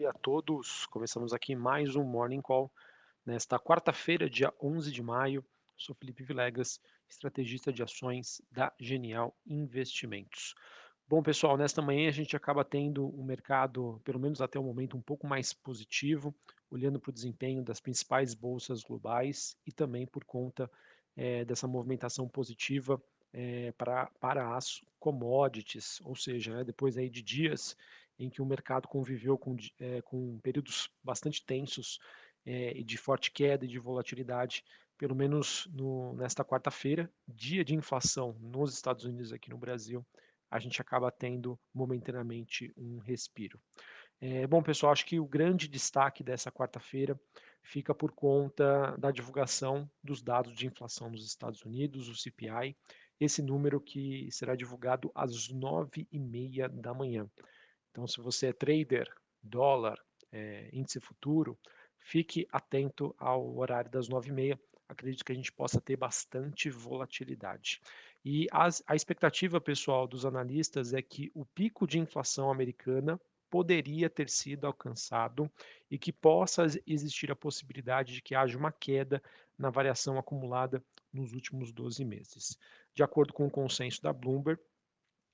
dia a todos. Começamos aqui mais um Morning Call nesta quarta-feira, dia 11 de maio. Sou Felipe Vilegas, estrategista de ações da Genial Investimentos. Bom, pessoal, nesta manhã a gente acaba tendo o um mercado, pelo menos até o momento, um pouco mais positivo, olhando para o desempenho das principais bolsas globais e também por conta é, dessa movimentação positiva é, para, para as commodities, ou seja, né, depois aí de dias em que o mercado conviveu com, é, com períodos bastante tensos é, e de forte queda e de volatilidade, pelo menos no, nesta quarta-feira, dia de inflação nos Estados Unidos aqui no Brasil, a gente acaba tendo momentaneamente um respiro. É, bom, pessoal, acho que o grande destaque dessa quarta-feira fica por conta da divulgação dos dados de inflação nos Estados Unidos, o CPI, esse número que será divulgado às nove e meia da manhã. Então, se você é trader, dólar, é, índice futuro, fique atento ao horário das 9h30. Acredito que a gente possa ter bastante volatilidade. E as, a expectativa, pessoal, dos analistas é que o pico de inflação americana poderia ter sido alcançado e que possa existir a possibilidade de que haja uma queda na variação acumulada nos últimos 12 meses. De acordo com o consenso da Bloomberg,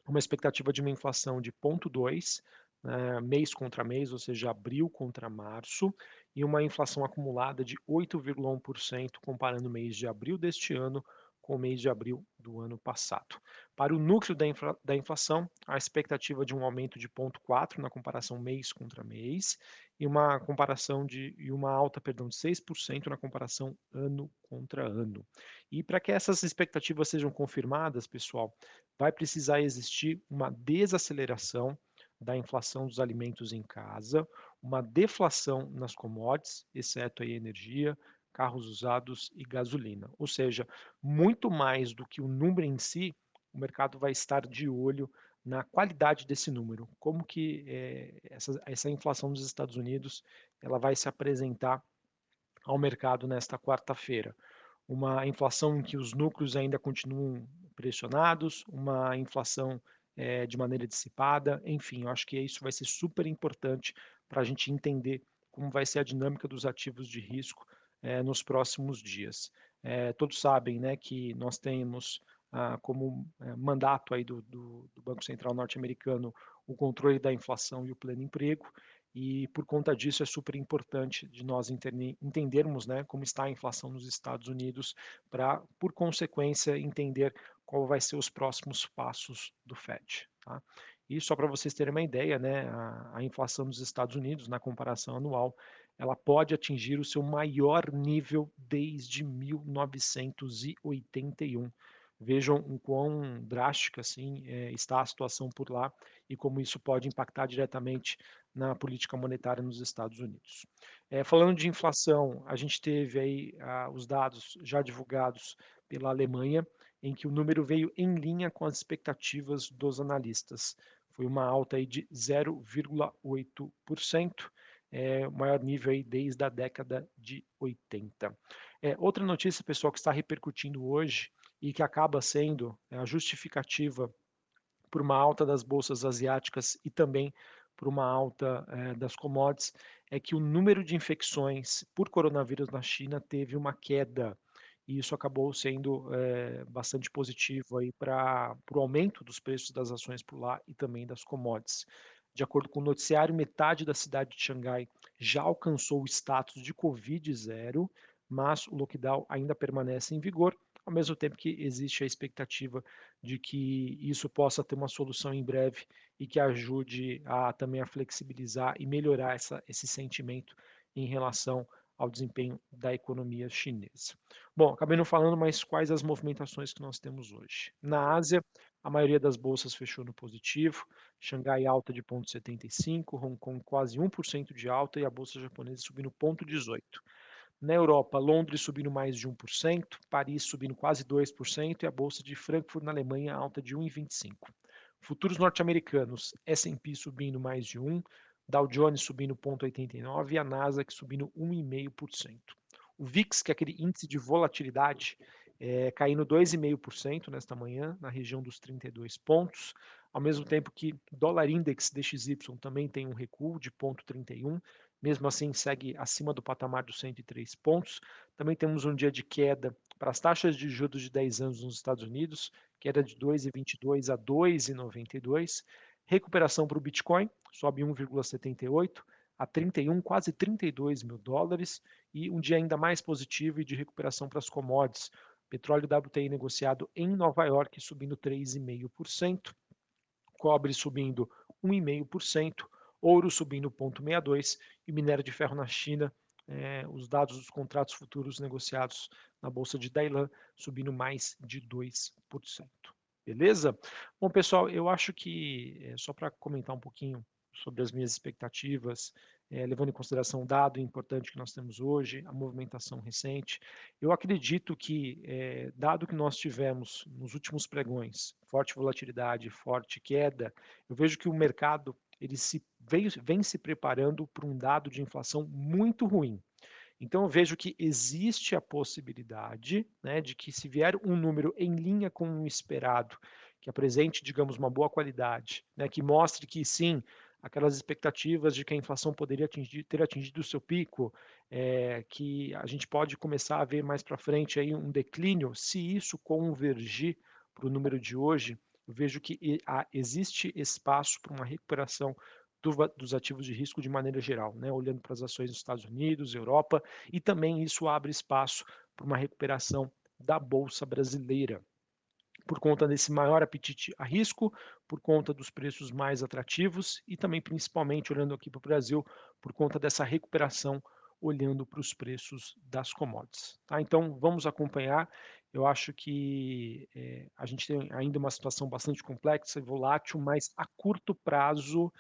uma expectativa de uma inflação de 0,2 né, mês contra mês, ou seja, abril contra março, e uma inflação acumulada de 8,1% comparando o mês de abril deste ano com o mês de abril do ano passado. Para o núcleo da, infla, da inflação, a expectativa de um aumento de 0,4 na comparação mês contra mês e uma comparação de e uma alta, perdão, de 6% na comparação ano contra ano. E para que essas expectativas sejam confirmadas, pessoal, vai precisar existir uma desaceleração da inflação dos alimentos em casa, uma deflação nas commodities, exceto a energia, carros usados e gasolina. Ou seja, muito mais do que o número em si, o mercado vai estar de olho na qualidade desse número, como que é, essa, essa inflação dos Estados Unidos ela vai se apresentar ao mercado nesta quarta-feira. Uma inflação em que os núcleos ainda continuam pressionados, uma inflação é, de maneira dissipada, enfim, eu acho que isso vai ser super importante para a gente entender como vai ser a dinâmica dos ativos de risco é, nos próximos dias. É, todos sabem né, que nós temos ah, como é, mandato aí do, do, do Banco Central norte-americano o controle da inflação e o pleno emprego, e por conta disso é super importante de nós entendermos né, como está a inflação nos Estados Unidos para, por consequência, entender qual vai ser os próximos passos do Fed. Tá? E só para vocês terem uma ideia, né, a, a, inflação dos Estados Unidos, na comparação anual, ela pode atingir o seu maior nível desde 1981. Vejam o quão drástica assim, é, está a situação por lá e como isso pode impactar diretamente na política monetária nos Estados Unidos. É, falando de inflação, a gente teve aí ah, os dados já divulgados pela Alemanha, em que o número veio em linha com as expectativas dos analistas. Foi uma alta aí de 0,8% é, o maior nível aí desde a década de 80. É, outra notícia, pessoal, que está repercutindo hoje e que acaba sendo é, a justificativa por uma alta das bolsas asiáticas e também por uma alta é, das commodities, é que o número de infecções por coronavírus na China teve uma queda e isso acabou sendo é, bastante positivo para o aumento dos preços das ações por lá e também das commodities. De acordo com o noticiário, metade da cidade de Xangai já alcançou o status de Covid zero, mas o lockdown ainda permanece em vigor, ao mesmo tempo que existe a expectativa de que isso possa ter uma solução em breve e que ajude a também a flexibilizar e melhorar essa, esse sentimento em relação ao desempenho da economia chinesa. Bom, acabei não falando, mas quais as movimentações que nós temos hoje? Na Ásia, a maioria das bolsas fechou no positivo, Xangai alta de 0,75, Hong Kong quase 1% de alta e a bolsa japonesa subindo 0,18. Na Europa, Londres subindo mais de 1%, Paris subindo quase 2% e a bolsa de Frankfurt na Alemanha alta de 1,25. Futuros norte-americanos, S&P subindo mais de 1, Dow Jones subindo 0,89 e a Nasdaq subindo 1,5%. O VIX, que é aquele índice de volatilidade, é, caindo 2,5% nesta manhã, na região dos 32 pontos. ao mesmo tempo que dólar index DXY também tem um recuo de 0,31, mesmo assim segue acima do patamar dos 103 pontos. Também temos um dia de queda para as taxas de juros de 10 anos nos Estados Unidos, queda de 2,22 a 2,92. Recuperação para o Bitcoin, sobe 1,78 a 31, quase 32 mil dólares, e um dia ainda mais positivo e de recuperação para as commodities. Petróleo WTI negociado em Nova York subindo 3,5%, cobre subindo 1,5%, ouro subindo 0,62% e minério de ferro na China, eh, os dados dos contratos futuros negociados na Bolsa de Dailan subindo mais de 2%. Beleza? Bom, pessoal, eu acho que, eh, só para comentar um pouquinho sobre as minhas expectativas, é, levando em consideração o dado importante que nós temos hoje, a movimentação recente. Eu acredito que, é, dado que nós tivemos nos últimos pregões forte volatilidade, forte queda, eu vejo que o mercado ele se vem, vem se preparando para um dado de inflação muito ruim. Então eu vejo que existe a possibilidade né, de que se vier um número em linha com o esperado, que apresente, digamos, uma boa qualidade, né, que mostre que sim, aquelas expectativas de que a inflação poderia atingir, ter atingido o seu pico, é, que a gente pode começar a ver mais para frente aí um declínio, se isso convergir para o número de hoje, vejo que há, existe espaço para uma recuperação do, dos ativos de risco de maneira geral, né? olhando para as ações dos Estados Unidos, Europa, e também isso abre espaço para uma recuperação da Bolsa Brasileira por conta desse maior apetite a risco, por conta dos preços mais atrativos e também, principalmente, olhando aqui para o Brasil, por conta dessa recuperação olhando para os preços das commodities. Tá? Então, vamos acompanhar. Eu acho que é, a gente tem ainda uma situação bastante complexa e volátil, mas a curto prazo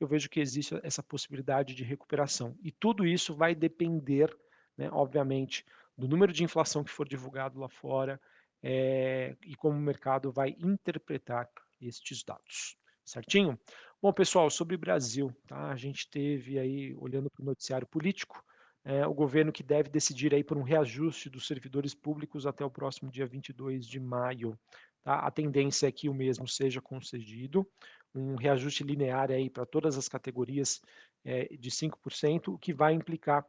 eu vejo que existe essa possibilidade de recuperação. E tudo isso vai depender, né, obviamente, do número de inflação que for divulgado lá fora, é, e como o mercado vai interpretar estes dados. Certinho? Bom, pessoal, sobre o Brasil, tá? a gente teve aí, olhando para o noticiário político, é, o governo que deve decidir aí por um reajuste dos servidores públicos até o próximo dia 22 de maio. Tá? A tendência é que o mesmo seja concedido, um reajuste linear aí para todas as categorias é, de 5%, o que vai implicar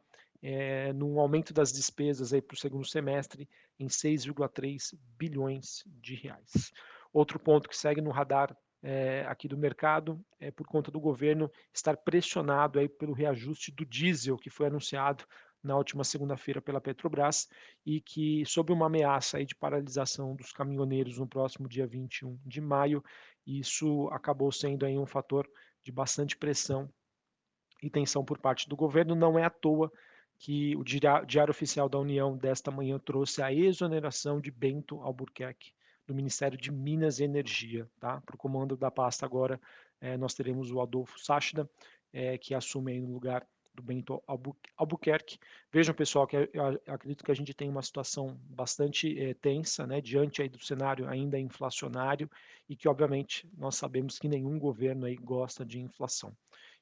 é, num aumento das despesas para o segundo semestre em 6,3 bilhões de reais. Outro ponto que segue no radar é, aqui do mercado é por conta do governo estar pressionado aí pelo reajuste do diesel que foi anunciado na última segunda-feira pela Petrobras e que, sob uma ameaça aí de paralisação dos caminhoneiros no próximo dia 21 de maio, isso acabou sendo aí um fator de bastante pressão e tensão por parte do governo. Não é à toa que o Diário Oficial da União desta manhã trouxe a exoneração de Bento Albuquerque do Ministério de Minas e Energia. Tá? Para o comando da pasta agora, é, nós teremos o Adolfo Sáchida, é, que assume aí no lugar do Bento Albuquerque. Vejam, pessoal, que eu acredito que a gente tem uma situação bastante é, tensa, né, diante aí do cenário ainda inflacionário e que, obviamente, nós sabemos que nenhum governo aí gosta de inflação.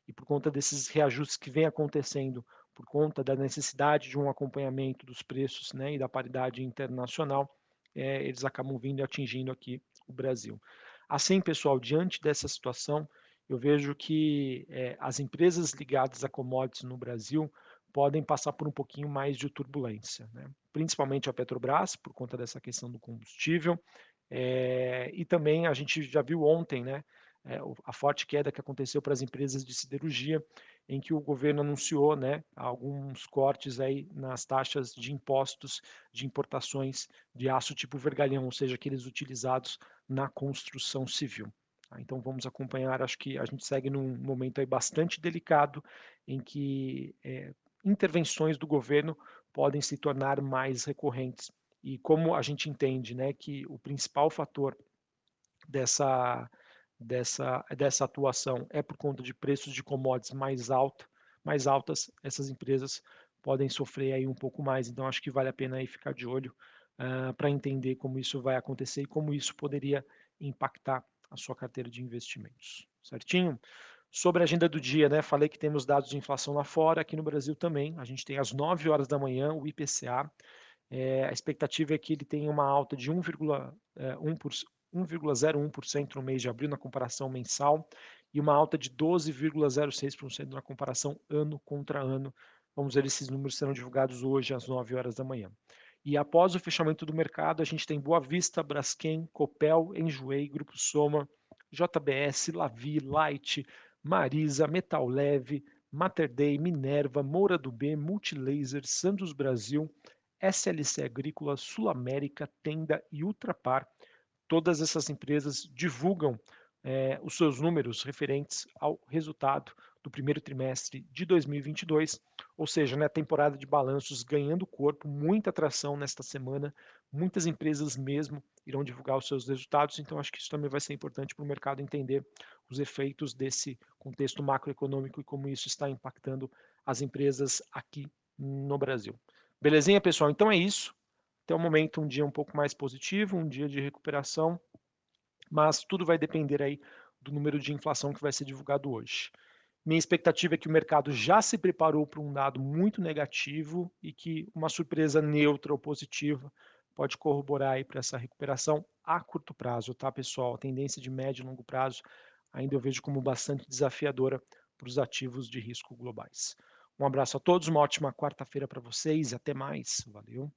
E por conta desses reajustes que vem acontecendo por conta da necessidade de um acompanhamento dos preços né, e da paridade internacional, é, eles acabam vindo e atingindo aqui o Brasil. Assim, pessoal, diante dessa situação, eu vejo que é, as empresas ligadas a commodities no Brasil podem passar por um pouquinho mais de turbulência, né? principalmente a Petrobras, por conta dessa questão do combustível, é, e também a gente já viu ontem, né, a forte queda que aconteceu para as empresas de siderurgia, em que o governo anunciou né, alguns cortes aí nas taxas de impostos de importações de aço tipo vergalhão, ou seja, aqueles utilizados na construção civil. Tá? Então vamos acompanhar, acho que a gente segue num momento aí bastante delicado em que é, intervenções do governo podem se tornar mais recorrentes. E como a gente entende né, que o principal fator dessa dessa, dessa atuação é por conta de preços de commodities mais, alto, mais altas, essas empresas podem sofrer aí um pouco mais. Então, acho que vale a pena aí ficar de olho uh, para entender como isso vai acontecer e como isso poderia impactar a sua carteira de investimentos. Certinho? Sobre a agenda do dia, né? Falei que temos dados de inflação lá fora, aqui no Brasil também. A gente tem às 9 horas da manhã o IPCA. É, a expectativa é que ele tenha uma alta de 1,1%. 1,01% no mês de abril na comparação mensal e uma alta de 12,06% na comparação ano contra ano. Vamos ver esses números serão divulgados hoje às 9 horas da manhã. E após o fechamento do mercado, a gente tem Boa Vista, Braskem, Copel, Enjoei, Grupo Soma, JBS, Lavi, Light, Marisa, Metal Leve, Mater Dei, Minerva, Moura do B, Multilaser, Santos Brasil, SLC Agrícola, Sul América, Tenda e Ultrapar. Todas essas empresas divulgam eh, os seus números referentes ao resultado do primeiro trimestre de 2022, ou seja, né, temporada de balanços ganhando corpo, muita atração nesta semana, muitas empresas mesmo irão divulgar os seus resultados, então acho que isso também vai ser importante para o mercado entender os efeitos desse contexto macroeconômico e como isso está impactando as empresas aqui no Brasil. Belezinha, pessoal? Então é isso. Até o momento, um dia um pouco mais positivo, um dia de recuperação, mas tudo vai depender aí do número de inflação que vai ser divulgado hoje. Minha expectativa é que o mercado já se preparou para um dado muito negativo e que uma surpresa neutra ou positiva pode corroborar aí para essa recuperação a curto prazo, tá, pessoal? A tendência de médio e longo prazo ainda eu vejo como bastante desafiadora para os ativos de risco globais. Um abraço a todos, uma ótima quarta-feira para vocês até mais. Valeu!